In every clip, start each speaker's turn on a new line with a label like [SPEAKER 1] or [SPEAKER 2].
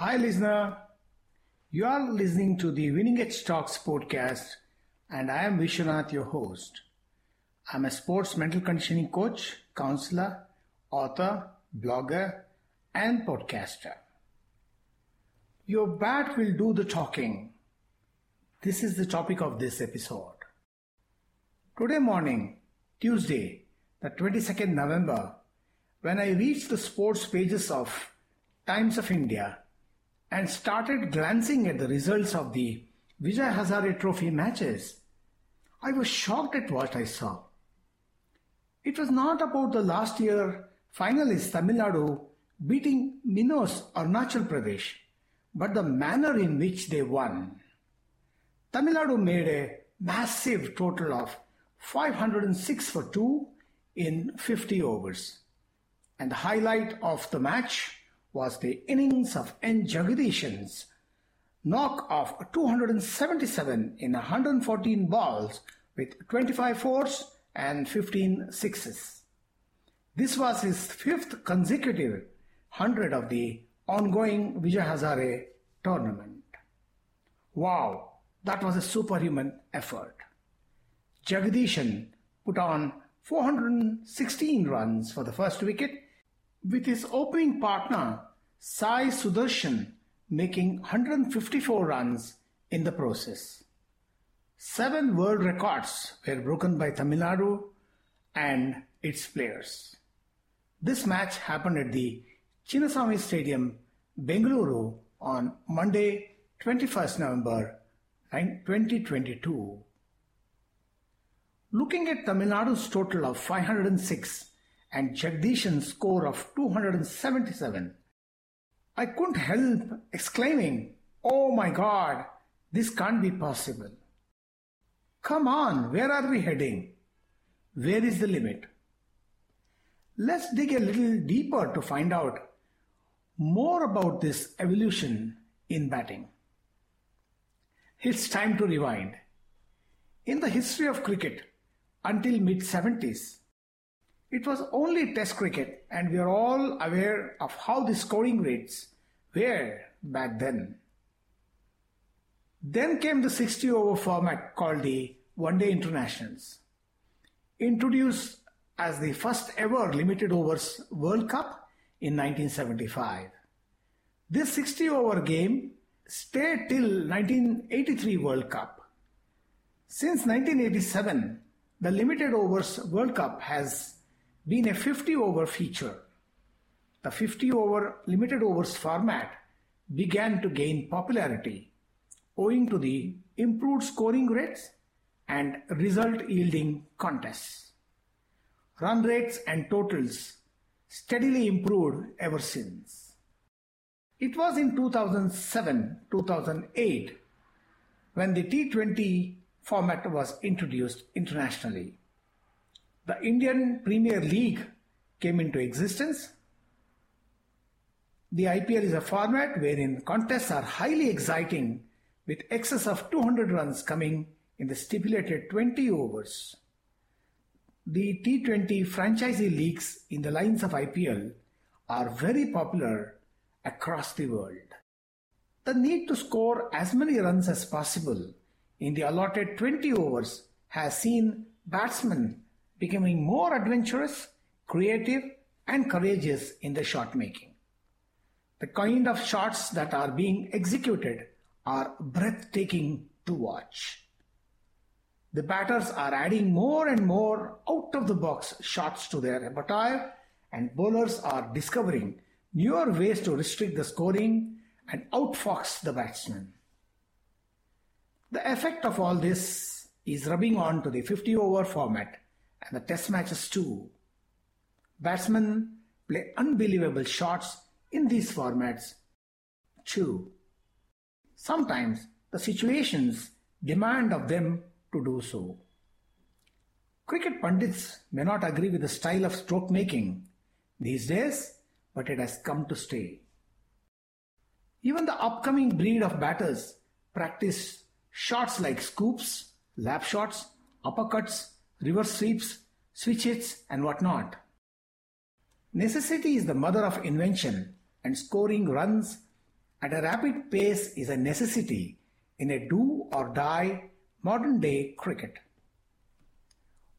[SPEAKER 1] Hi, listener. You are listening to the Winning Edge Talks podcast, and I am Vishwanath, your host. I'm a sports mental conditioning coach, counselor, author, blogger, and podcaster. Your bat will do the talking. This is the topic of this episode. Today morning, Tuesday, the 22nd November, when I reached the sports pages of Times of India and started glancing at the results of the Vijay Hazare Trophy matches, I was shocked at what I saw. It was not about the last year finalist Tamil Nadu beating Minos or Arunachal Pradesh, but the manner in which they won. Tamil Nadu made a massive total of 506 for 2 in 50 overs. And the highlight of the match was the innings of N. Jagadeesan's knock of 277 in 114 balls with 25 fours and 15 sixes. This was his fifth consecutive 100 of the ongoing Vijay Hazare tournament. Wow, that was a superhuman effort. Jagadeesan put on 416 runs for the first wicket with his opening partner Sai Sudharsan making 154 runs in the process. Seven world records were broken by Tamil Nadu and its players. This match happened at the Chinnaswamy Stadium, Bengaluru on Monday, 21st November 2022. Looking at Tamil Nadu's total of 506 and Jagadeesan's score of 277, I couldn't help exclaiming, Oh my god, this can't be possible. Come on, where are we heading? Where is the limit? Let's dig a little deeper to find out more about this evolution in batting. It's time to rewind. In the history of cricket, until mid 70s. It was only test cricket and we are all aware of how the scoring rates were back then. Then came the 60 over format called the One Day Internationals. Introduced as the first ever limited overs World Cup in 1975. This 60 over game stayed till 1983 World Cup. Since 1987, the limited overs World Cup has been a 50 over feature. The 50 over limited overs format began to gain popularity owing to the improved scoring rates and result yielding contests. Run rates and totals steadily improved ever since. It was in 2007 2008 when the T20 format was introduced internationally. The Indian Premier League came into existence. The IPL is a format wherein contests are highly exciting with excess of 200 runs coming in the stipulated 20 overs. The T20 franchisee leagues in the lines of IPL are very popular across the world. The need to score as many runs as possible in the allotted 20 overs has seen batsmen becoming more adventurous, creative, and courageous in the shot making. The kind of shots that are being executed are breathtaking to watch. The batters are adding more and more out of the box shots to their repertoire, and bowlers are discovering newer ways to restrict the scoring and outfox the batsman. The effect of all this is rubbing on to the 50 over format and the test matches too. Batsmen play unbelievable shots in these formats too. Sometimes the situations demand of them to do so. Cricket pundits may not agree with the style of stroke making these days, but it has come to stay. Even the upcoming breed of batters practice Shots like scoops, lap shots, uppercuts, reverse sweeps, switch hits, and whatnot. Necessity is the mother of invention, and scoring runs at a rapid pace is a necessity in a do or die modern day cricket.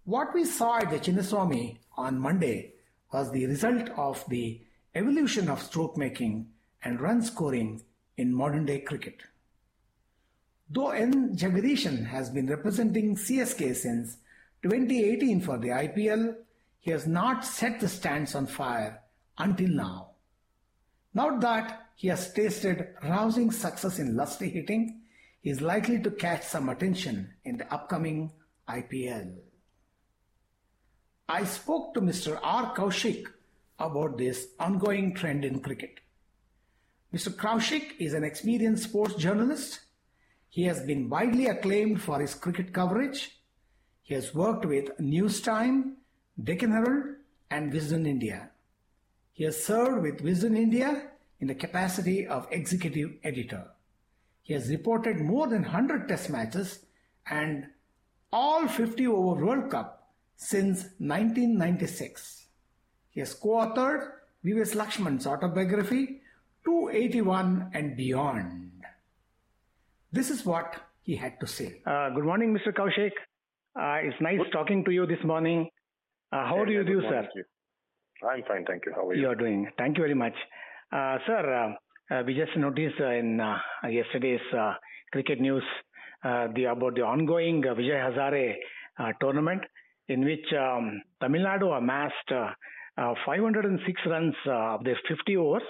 [SPEAKER 1] What we saw at the Chinnaswamy on Monday was the result of the evolution of stroke making and run scoring in modern day cricket. Though N. Jagadeesan has been representing CSK since 2018 for the IPL, he has not set the stands on fire until now. Now that he has tasted rousing success in lusty hitting, he is likely to catch some attention in the upcoming IPL. I spoke to Mr. R. Kaushik about this ongoing trend in cricket. Mr. Kaushik is an experienced sports journalist. He has been widely acclaimed for his cricket coverage. He has worked with News Time, Deccan Herald, and Wisden India. He has served with Wisden India in the capacity of executive editor. He has reported more than 100 test matches and all 50 over World Cup since 1996. He has co-authored V.S. Laxman's autobiography 281 and beyond. This is what he had to say.
[SPEAKER 2] Uh, good morning, Mr. Kaushik. Uh, it's nice good. talking to you this morning. Uh, how yeah, do you do, sir?
[SPEAKER 3] You. I'm fine, thank you. How are you?
[SPEAKER 2] You are doing. Thank you very much. Uh, sir, uh, uh, we just noticed in yesterday's cricket news the about the ongoing Vijay Hazare tournament in which um, Tamil Nadu amassed 506 runs of their 50 overs.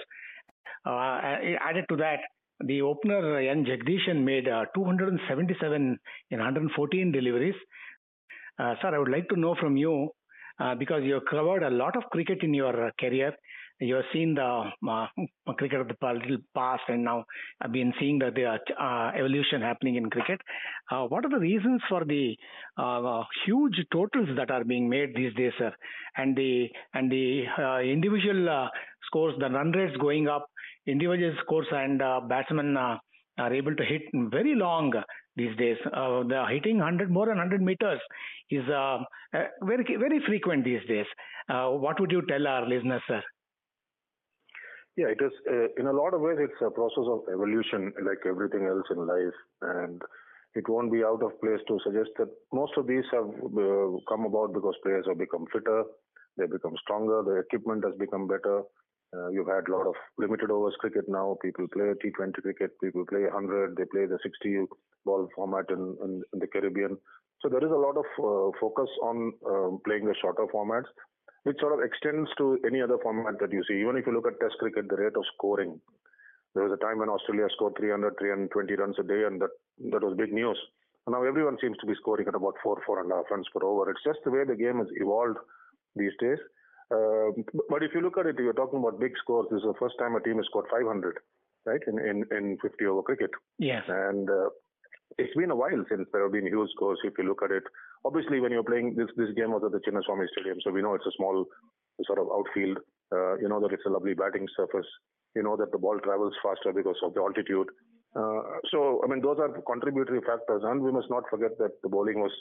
[SPEAKER 2] added to that, the opener N. Jagadeesan made 277 in 114 deliveries. Sir, I would like to know from you uh, because you have covered a lot of cricket in your uh, career. You have seen the uh, cricket of the past, and now I've been seeing the, the uh, evolution happening in cricket. Uh, what are the reasons for the huge totals that are being made these days, sir? And the and the individual scores, the run rates going up, individual scores, and batsmen are able to hit very long these days. Uh, the hitting 100 more than 100 meters is uh, uh, very very frequent these days. Uh, what would you tell our listeners, sir?
[SPEAKER 3] Yeah, it is. Uh, in a lot of ways, it's a process of evolution, like everything else in life, and it won't be out of place to suggest that most of these have uh, come about because players have become fitter, they become stronger, the equipment has become better. Uh, you've had a lot of limited overs cricket now. People play T20 cricket. People play 100. They play the 60 ball format in, in, in the Caribbean. So there is a lot of uh, focus on uh, playing the shorter formats, which sort of extends to any other format that you see. Even if you look at Test cricket, the rate of scoring. There was a time when Australia scored 300, 320 runs a day, and that that was big news. Now everyone seems to be scoring at about four, four and a half runs per over. It's just the way the game has evolved these days. Uh, but if you look at it, you're talking about big scores. This is the first time a team has scored 500, right, in, in, in 50 over cricket.
[SPEAKER 2] Yes.
[SPEAKER 3] And uh, it's been a while since there have been huge scores. If you look at it, obviously when you're playing this this game was at the Chinnaswamy Stadium, so we know it's a small sort of outfield. Uh, you know that it's a lovely batting surface. You know that the ball travels faster because of the altitude. Uh, so I mean those are contributory factors, and we must not forget that the bowling was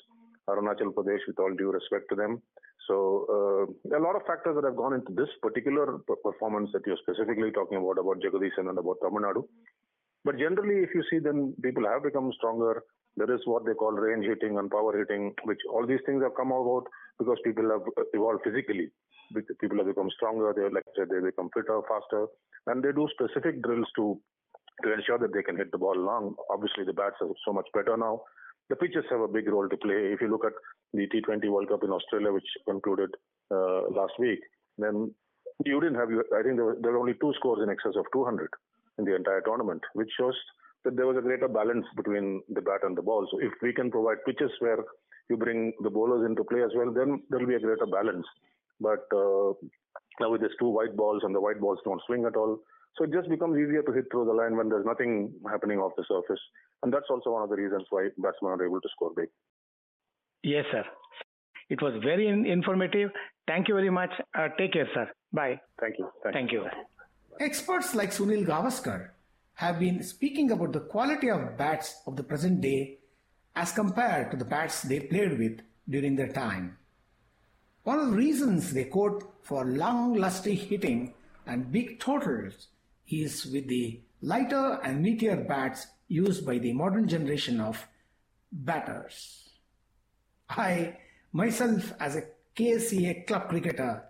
[SPEAKER 3] Arunachal Pradesh, with all due respect to them. So uh, a lot of factors that have gone into this particular performance that you're specifically talking about, about Jagadeesan and about Tamil Nadu. But generally, if you see, then people have become stronger. There is what they call range hitting and power hitting, which all these things have come about because people have evolved physically. People have become stronger. They, are like I said, they become fitter, faster, and they do specific drills to to ensure that they can hit the ball long. Obviously, the bats are so much better now the pitches have a big role to play. If you look at the T20 World Cup in Australia, which concluded uh, last week, then you didn't have, I think there were, there were only two scores in excess of 200 in the entire tournament, which shows that there was a greater balance between the bat and the ball. So if we can provide pitches where you bring the bowlers into play as well, then there will be a greater balance. But uh, now with these two white balls and the white balls don't swing at all, so it just becomes easier to hit through the line when there's nothing happening off the surface. And that's also one of the reasons why batsmen are able to score big.
[SPEAKER 2] Yes, sir. It was very informative. Thank you very much. Uh, take care, sir. Bye.
[SPEAKER 3] Thank you.
[SPEAKER 2] Thank, Thank you.
[SPEAKER 1] Experts like Sunil Gavaskar have been speaking about the quality of bats of the present day as compared to the bats they played with during their time. One of the reasons they quote for long, lusty hitting and big totals is with the lighter and meatier bats used by the modern generation of batters. I, myself, as a KCA club cricketer,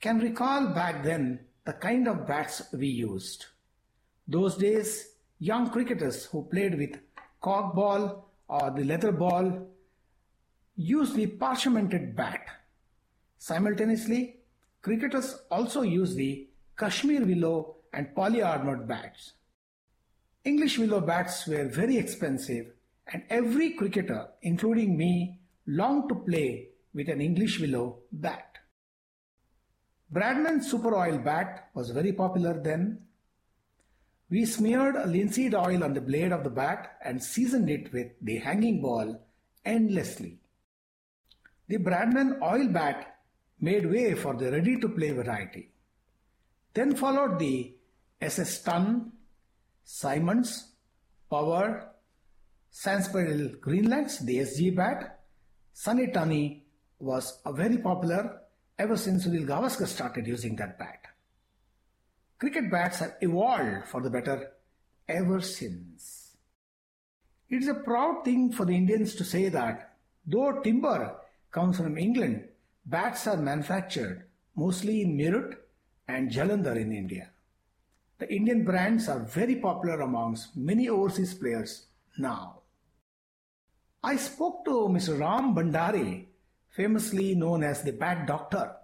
[SPEAKER 1] can recall back then the kind of bats we used. Those days, young cricketers who played with cork ball or the leather ball used the parchmented bat. Simultaneously, cricketers also used the Kashmir willow and polyarmored bats. English willow bats were very expensive and every cricketer, including me, longed to play with an English willow bat. Bradman's Super Oil bat was very popular then. We smeared linseed oil on the blade of the bat and seasoned it with the hanging ball endlessly. The Bradman oil bat made way for the ready to play variety. Then followed the SS Ton, Simons, Power, Sanspareils Greenlands, the SG bat, Sunny was a very popular ever since Sunil Gavaskar started using that bat. Cricket bats have evolved for the better ever since. It is a proud thing for the Indians to say that though timber comes from England, bats are manufactured mostly in Meerut and Jalandhar in India. The Indian brands are very popular amongst many overseas players now. I spoke to Mr. Ram Bhandari, famously known as the Bat Doctor,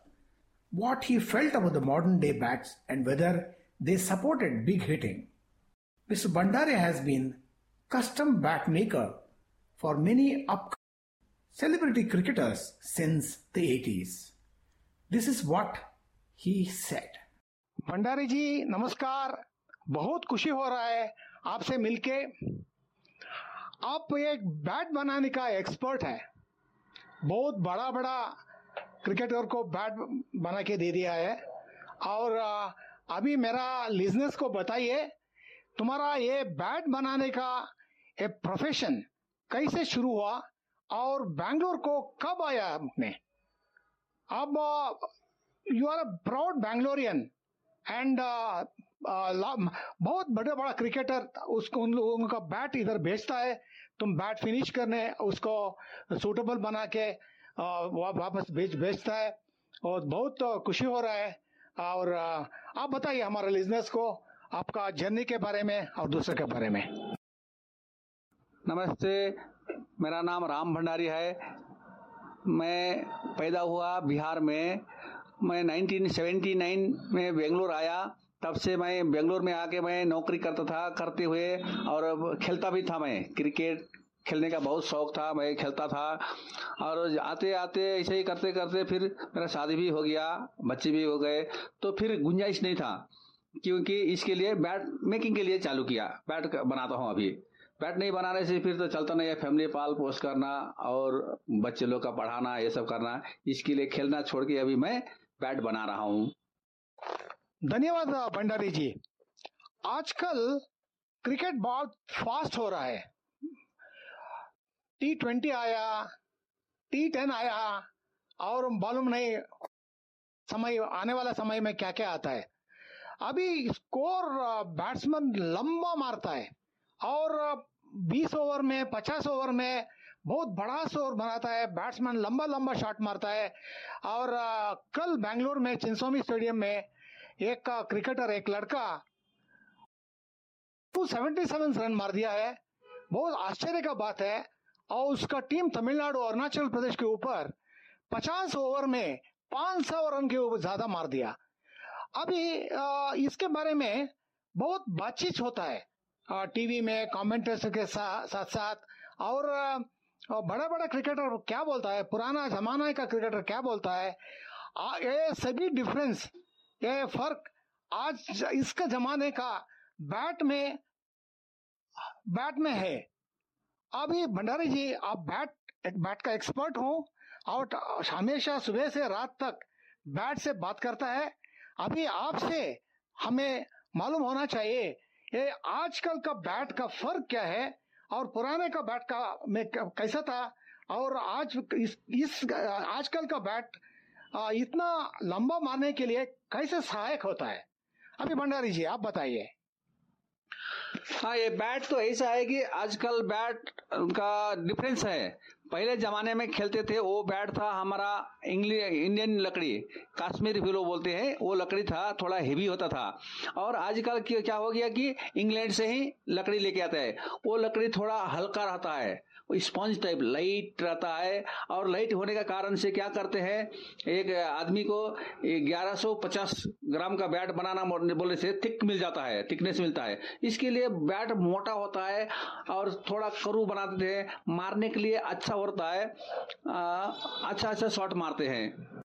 [SPEAKER 1] what he felt about the modern day bats and whether they supported big hitting. Mr. Bhandari has been custom bat maker for many up celebrity cricketers since the 80s. This is what he said.
[SPEAKER 4] Bhandari जी, नमस्कार। बहुत खुशी हो रहा है आपसे मिलके। आप एक बैट बनाने का एक्सपर्ट है। बहुत बड़ा बड़ा क्रिकेटर को बैट बना के दे दिया है। और अभी मेरा लिजनेस को बताइए, तुम्हारा ये बैट बनाने का एक प्रोफेशन कैसे शुरू हुआ और बैंगलोर को कब आया आपने? अब you are a proud Bangalorean and बहुत बड़े बड़ा क्रिकेटर उसको उन लोगों का बैट इधर भेजता है। तुम बैट फिनिश करने, उसको सूटेबल बना के वापस भेज, भेजता है। और बहुत खुशी हो रहा है। और आप बताइए हमारे लिजनेस को आपका जर्नी के बारे में और दूसरे के बारे में।
[SPEAKER 5] नमस्ते, मेरा नाम राम भंडारी है। मैं पैदा हुआ बिहार में मैं 1979 में बेंगलोर आया, तब से मैं बेंगलोर में आके मैं नौकरी करता था, करते हुए और खेलता भी था मैं। क्रिकेट खेलने का बहुत शौक था, मैं खेलता था। और आते आते, ऐसे ही करते करते फिर मेरा शादी भी हो गया, बच्चे भी हो गए तो फिर गुंजाइश नहीं था, क्योंकि इसके लिए बैट, मेकिंग के लिए चालू किया, बैट बनाता हूँ अभी। बैट नहीं बनाने से फिर तो चलता नहीं है, फैमिली पाल पोस्ट करना और बच्चे लोग का पढ़ाना, ये सब करना, इसके लिए खेलना छोड़ के अभी मैं बैट बना रहा हूँ।
[SPEAKER 4] धन्यवाद, भंडारी जी। आजकल क्रिकेट बहुत फास्ट हो रहा है। टी ट्वेंटी आया टी टेन आया, और मालूम नहीं समय, आने वाला समय में क्या क्या आता है। अभी स्कोर बैट्समैन लंबा मारता है, और 20 ओवर में 50 ओवर में बहुत बड़ा स्कोर बनाता है बैट्समैन लंबा लंबा शॉट मारता है और कल बेंगलोर में चिंसोमी स्टेडियम में एक क्रिकेटर एक लड़का 277 रन मार दिया है। बहुत आश्चर्य का बात है और उसका टीम तमिलनाडु और अरुणाचल प्रदेश के ऊपर 50 ओवर में 500 रन के ऊपर ज़्यादा मार दिया। अभी इसके बारे में बहुत बातचीत होता है टीवी में कमेंटर्स के साथ, साथ और बड़ा बड़ा क्रिकेटर क्या बोलता है? पुराना जमाना का क्रिकेटर क्या बोलता है? ये सभी डिफरेंस ये फ़र्क आज इसका जमाने का बैट में बैट में है। अभी भंडारी जी, आप बैट बैट का एक्सपर्ट हो और हमेशा सुबह से रात तक बैट से बात करता है। अभी आपसे हमें मालूम होना चाहिए, ये आजकल का बैट का फ़र्क क्या है? और पुराने का बैट का में कैसा था? और आज इस, इस आजकल का बैट इतना लंबा मारने के लिए कैसे सहायक होता है? अभी भंडारी जी आप बताइए।
[SPEAKER 5] हाँ ये बैट तो ऐसा है कि आजकल बैट का डिफरेंस है। पहले जमाने में खेलते थे, वो बैट था हमारा इंग्लिश इंडियन लकड़ी, कश्मीर लोग बोलते हैं, वो लकड़ी था, थोड़ा हेवी होता था। और आजकल क्या हो गया कि इंग्लैंड से ही लकड़ी लेके आता है। वो लकड़ी थोड़ा हल्का रहता है। स्पंज टाइप लाइट रहता है और लाइट होने का कारण से क्या करते हैं एक आदमी को 1150 ग्राम का बैट बनाना बोलने से थिक मिल जाता है थिकनेस मिलता है। इसके लिए बैट मोटा होता है और थोड़ा करू बनाते हैं मारने के लिए अच्छा होता है आ, अच्छा अच्छा शॉट मारते हैं।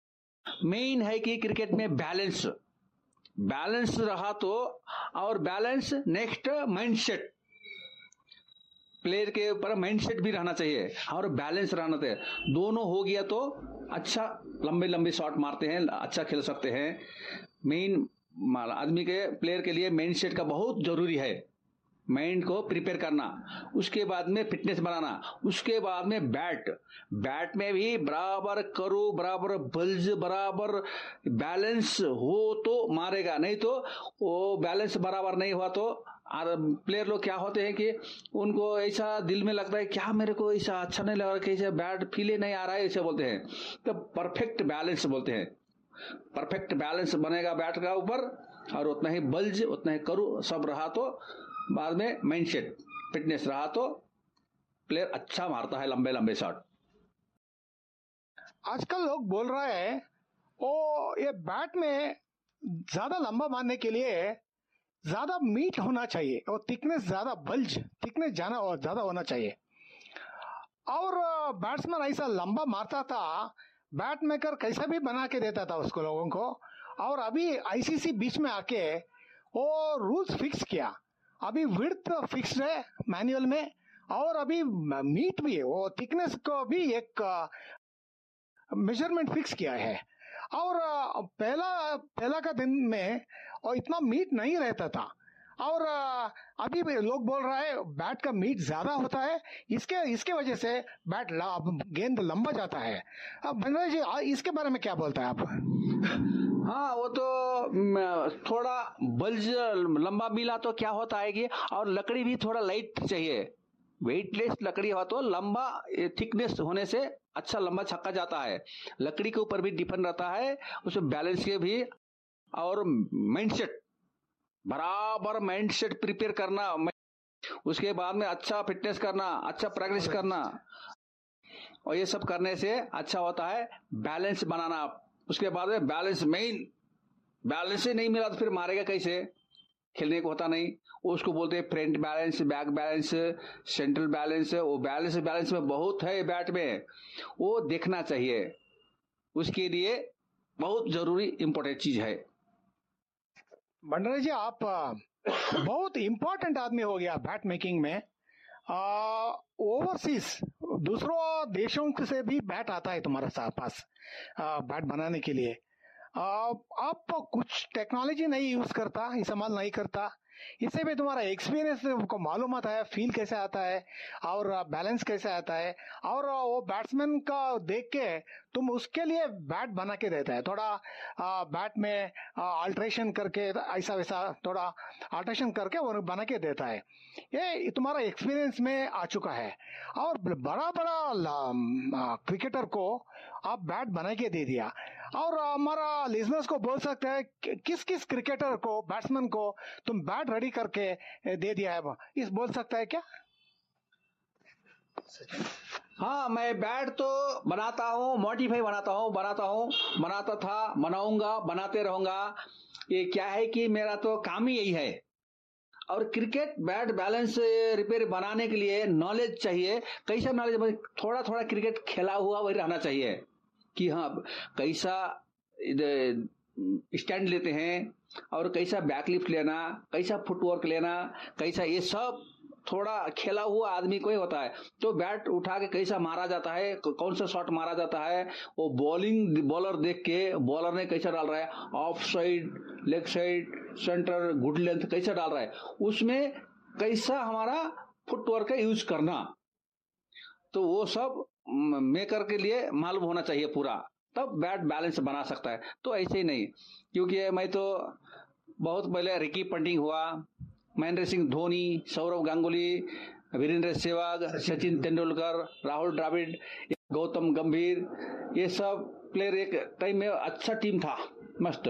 [SPEAKER 5] मेन है कि क्रिकेट में बैलेंस। बैलेंस रहा तो और balance next mindset player के ऊपर माइंडसेट भी रहना चाहिए और बैलेंस रहना चाहिए। दोनों हो गया तो अच्छा लंबे लंबे शॉट मारते हैं अच्छा खेल सकते हैं। मेन आदमी के प्लेयर के लिए माइंड सेट का बहुत ज़रूरी है। माइंड को प्रिपेयर करना, उसके बाद में फिटनेस बनाना, उसके बाद में बैट बैट में भी बराबर करो, बराबर बल्ज बराबर बैलेंस हो तो मारेगा, नहीं तो वो बैलेंस बराबर नहीं हुआ तो प्लेयर लोग क्या होते हैं कि उनको ऐसा दिल में लगता है, क्या मेरे को ऐसा अच्छा नहीं लग रहा कि ऐसा बैड फील ही नहीं आ रहा है? ऐसे बोलते हैं। तो परफेक्ट बैलेंस बोलते हैं। परफेक्ट बैलेंस बनेगा बैट का ऊपर और उतना ही बल्ज उतना ही करू, सब रहा तो बाद में माइंड सेट फिटनेस रहा तो प्लेयर अच्छा मारता है लंबे लंबे शॉट
[SPEAKER 4] आजकल लोग बोल रहे हैं, ओ, ये बैट में ज़्यादा लंबा मारने के लिए ज़्यादा मीट होना चाहिए और थिकनेस ज़्यादा बल्ज थिकनेस जाना और ज़्यादा होना चाहिए। और बैट्समैन ऐसा लंबा मारता था बैट मेकर कैसा भी बना के देता था उसको लोगों को। और अभी आईसीसी बीच में आके वो रूल्स फिक्स किया। अभी विर्थ फिक्स है मैनुअल में, और अभी मीट भी है, वो थिकनेस को भी एक मेज़रमेंट फिक्स किया है। और पहला पहला का दिन में और इतना मीट नहीं रहता था। और अभी भी लोग बोल रहा है, बैट का मीट ज़्यादा होता है। इसके इसके वजह से बैट गेंद लंबा जाता है। अब भंडारी जी इसके बारे में क्या बोलता है आप?
[SPEAKER 5] हाँ वो तो थोड़ा बल्ज, लंबा मिला तो क्या होता है कि, और लकड़ी भी थोड़ा लाइट चाहिए। वेटलेस लकड़ी हो तो लंबा थिकनेस होने से अच्छा लंबा छक्का जाता है। लकड़ी के ऊपर भी डिपेंड रहता है, उसमें बैलेंस के भी और माइंडसेट बराबर माइंडसेट प्रिपेयर करना, उसके बाद में अच्छा फिटनेस करना अच्छा प्रैक्टिस करना, और ये सब करने से अच्छा होता है बैलेंस बनाना। उसके बाद में बैलेंस मेन बैलेंस ही नहीं मिला तो फिर मारेगा कैसे? खेलने को होता नहीं। उसको बोलते हैं front balance, back balance, central balance, वो बैलेंस बैलेंस में बहुत है बैट में। वो देखना चाहिए। उसके लिए बहुत ज़रूरी इंपॉर्टेंट चीज़ है।
[SPEAKER 4] भंडारी जी, आप बहुत इंपॉर्टेंट आदमी हो गया बैट मेकिंग में। ओवरसीज, दूसरों देशों से भी बैट आता है तुम्हारे पास बैट बनाने के लिए। आप कुछ टेक्नोलॉजी नहीं यूज़ करता, इस्तेमाल नहीं करता इससे भी तुम्हारा एक्सपीरियंस को मालूम आता है फील कैसे आता है, और बैलेंस कैसे आता है। और वो बैट्समैन का देख के तुम उसके लिए बैट बना के देता है। थोड़ा आ, बैट में अल्ट्रेशन करके ऐसा वैसा थोड़ा अल्ट्रेशन करके वो बना के देता है। ये तुम्हारा एक्सपीरियंस में आ चुका है। और बड़ा बड़ा क्रिकेटर को आप बैट बना के दे दिया। और हमारा लिजनर्स को बोल सकते हैं किस किस क्रिकेटर को बैट्समैन को तुम बैट रेडी करके दे दिया है। इस बोल सकता है क्या?
[SPEAKER 5] हाँ मैं बैट तो बनाता हूँ मॉडिफाई बनाता हूँ बनाता हूँ, बनाता था, बनाऊँगा, बनाते रहूँगा। ये क्या है कि मेरा तो काम ही यही है। और क्रिकेट बैट बैलेंस रिपेयर बनाने के लिए नॉलेज चाहिए। कैसा नॉलेज थोड़ा थोड़ा क्रिकेट खेला हुआ वही रहना चाहिए कि हाँ कैसा स्टैंड लेते हैं और कैसा बैकलिफ्ट लेना, कैसा फुटवर्क लेना, कैसा ये सब थोड़ा खेला हुआ आदमी को ही होता है। तो बैट उठा के कैसा मारा जाता है कौन सा शॉट मारा जाता है, वो बॉलिंग, बॉलर देख के, बॉलर ने कैसा डाल रहा है off side leg side, centre, good length कैसा डाल रहा है, उसमें कैसा हमारा फुटवर्क का यूज़ करना। तो वो सब मेकर के लिए मालूम होना चाहिए पूरा। तब बैट बैलेंस बना सकता है। तो ऐसे ही नहीं, क्योंकि मैं तो बहुत पहले रिकी पंटिंग हुआ महेंद्र सिंह धोनी, सौरव गांगुली, वीरेंद्र सहवाग, सचिन तेंदुलकर, राहुल द्राविड, गौतम गंभीर, ये सब प्लेयर एक टाइम में अच्छा टीम था, मस्त।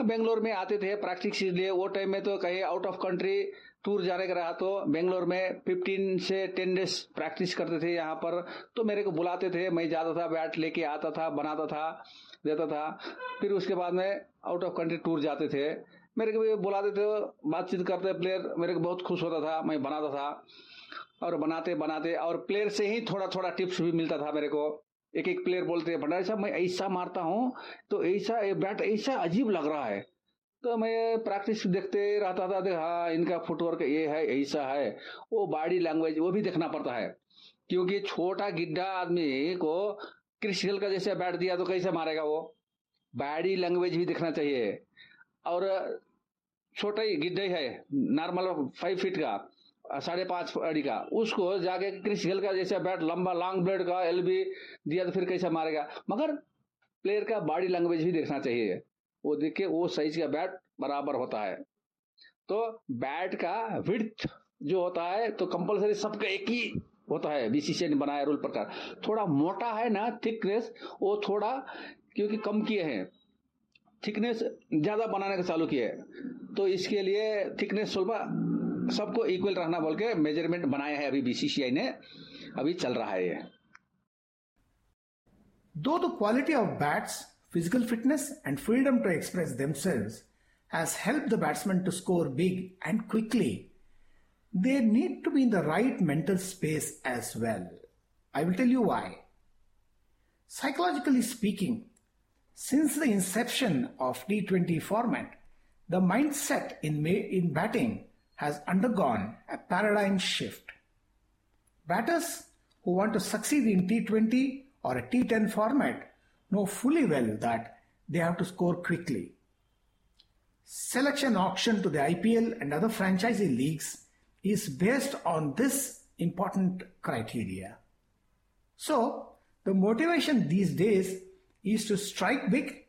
[SPEAKER 5] बेंगलोर में आते थे प्रैक्टिस लिए, वो टाइम में तो कहीं आउट ऑफ़ कंट्री टूर जाने का रहा तो बेंगलोर में 15 से 10 डेज़ प्रैक्टिस करते थे यहाँ पर तो मेरे को बुलाते थे, मैं जाता था बैट लेके आता था, बनाता था, देता था। फिर उसके बाद में आउट ऑफ़ कंट्री टूर जाते थे। मेरे को भी बुलाते थे, बातचीत करते प्लेयर मेरे को बहुत खुश होता था, मैं बनाता था। और बनाते बनाते, और प्लेयर से ही थोड़ा थोड़ा टिप्स भी मिलता था मेरे को। एक एक प्लेयर बोलते भंडारी साहब, मैं ऐसा मारता हूँ तो ऐसा बैट ऐसा अजीब लग रहा है। तो मैं प्रैक्टिस देखते रहता था हाँ इनका फुटवर्क ये है, ऐसा है। वो बॉडी लैंग्वेज वो भी देखना पड़ता है। क्योंकि छोटा गिड्ढा आदमी को क्रिस्टल का जैसे बैट दिया तो कैसे मारेगा वो? बॉडी लैंग्वेज भी देखना चाहिए। और छोटा ही गिड्ढा है नॉर्मल फाइव फीट का, साढ़े पाँच अड़ी का। उसको जाके क्रिस्टल का जैसे बैट लंबा लॉन्ग ब्लेड का एल बी दिया तो फिर कैसे मारेगा? मगर प्लेयर का बॉडी लैंग्वेज भी देखना चाहिए। वो देख के वो साइज़ का बैट बराबर होता है। तो बैट का विड्थ जो होता है तो कंपलसरी सबका एक ही होता है बीसीसीआई ने बनाया रूल प्रकार। थोड़ा मोटा है ना थिकनेस वो थोड़ा, क्योंकि कम किए हैं। थिकनेस ज़्यादा बनाने का चालू किया है। तो इसके लिए थिकनेस सुलभ सबको इक्वल रखना बोल के मेज़रमेंट बनाया है अभी बीसीसीआई ने। अभी चल रहा है ये।
[SPEAKER 1] Though the quality of bats physical fitness and freedom to express themselves has help the batsman to score big and quickly they need to be in the right mental space as well I will tell you why psychologically speaking since the inception of T20 format, the mindset in, in batting has undergone a paradigm shift. Batters who want to succeed in T20 or a T10 format know fully well that they have to score quickly. Selection auction to the IPL and other franchisee leagues is based on this important criteria. So, the motivation these days is to strike big,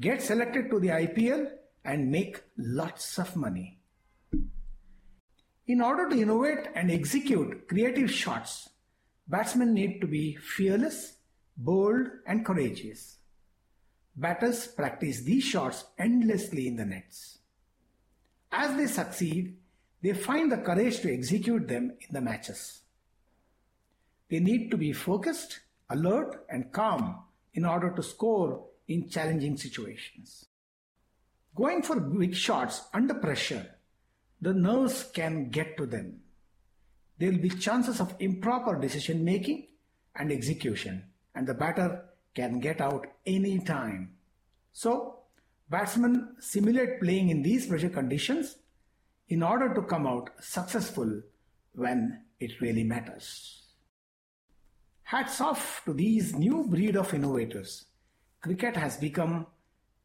[SPEAKER 1] get selected to the IPL, and make lots of money. In order to innovate and execute creative shots, batsmen need to be fearless bold, and courageous. Batters practice these shots endlessly in the nets. As they succeed, they find the courage to execute them in the matches. They need to be focused, alert, and calm in order to score in challenging situations. Going for big shots under pressure, the nerves can get to them. There will be chances of improper decision making and execution and the batter can get out any time. So, batsmen simulate playing in these pressure conditions in order to come out successful when it really matters. Hats off to these new breed of innovators. Cricket has become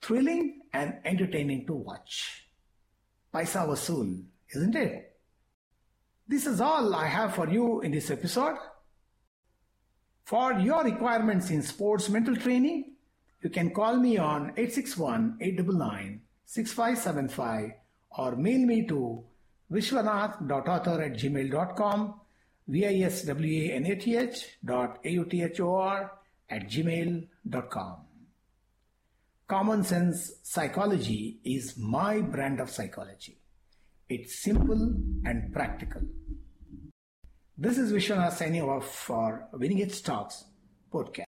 [SPEAKER 1] thrilling and entertaining to watch. Paisa Vasool, isn't it? This is all I have for you in this episode. For your requirements in sports mental training, you can call me on 861-899-6575 or mail me to vishwanath.author at gmail.com, viswanath at gmail.com. Common sense psychology is my brand of psychology. It's simple and practical. This is Vishwanath signing off for Winning Edge Talks podcast.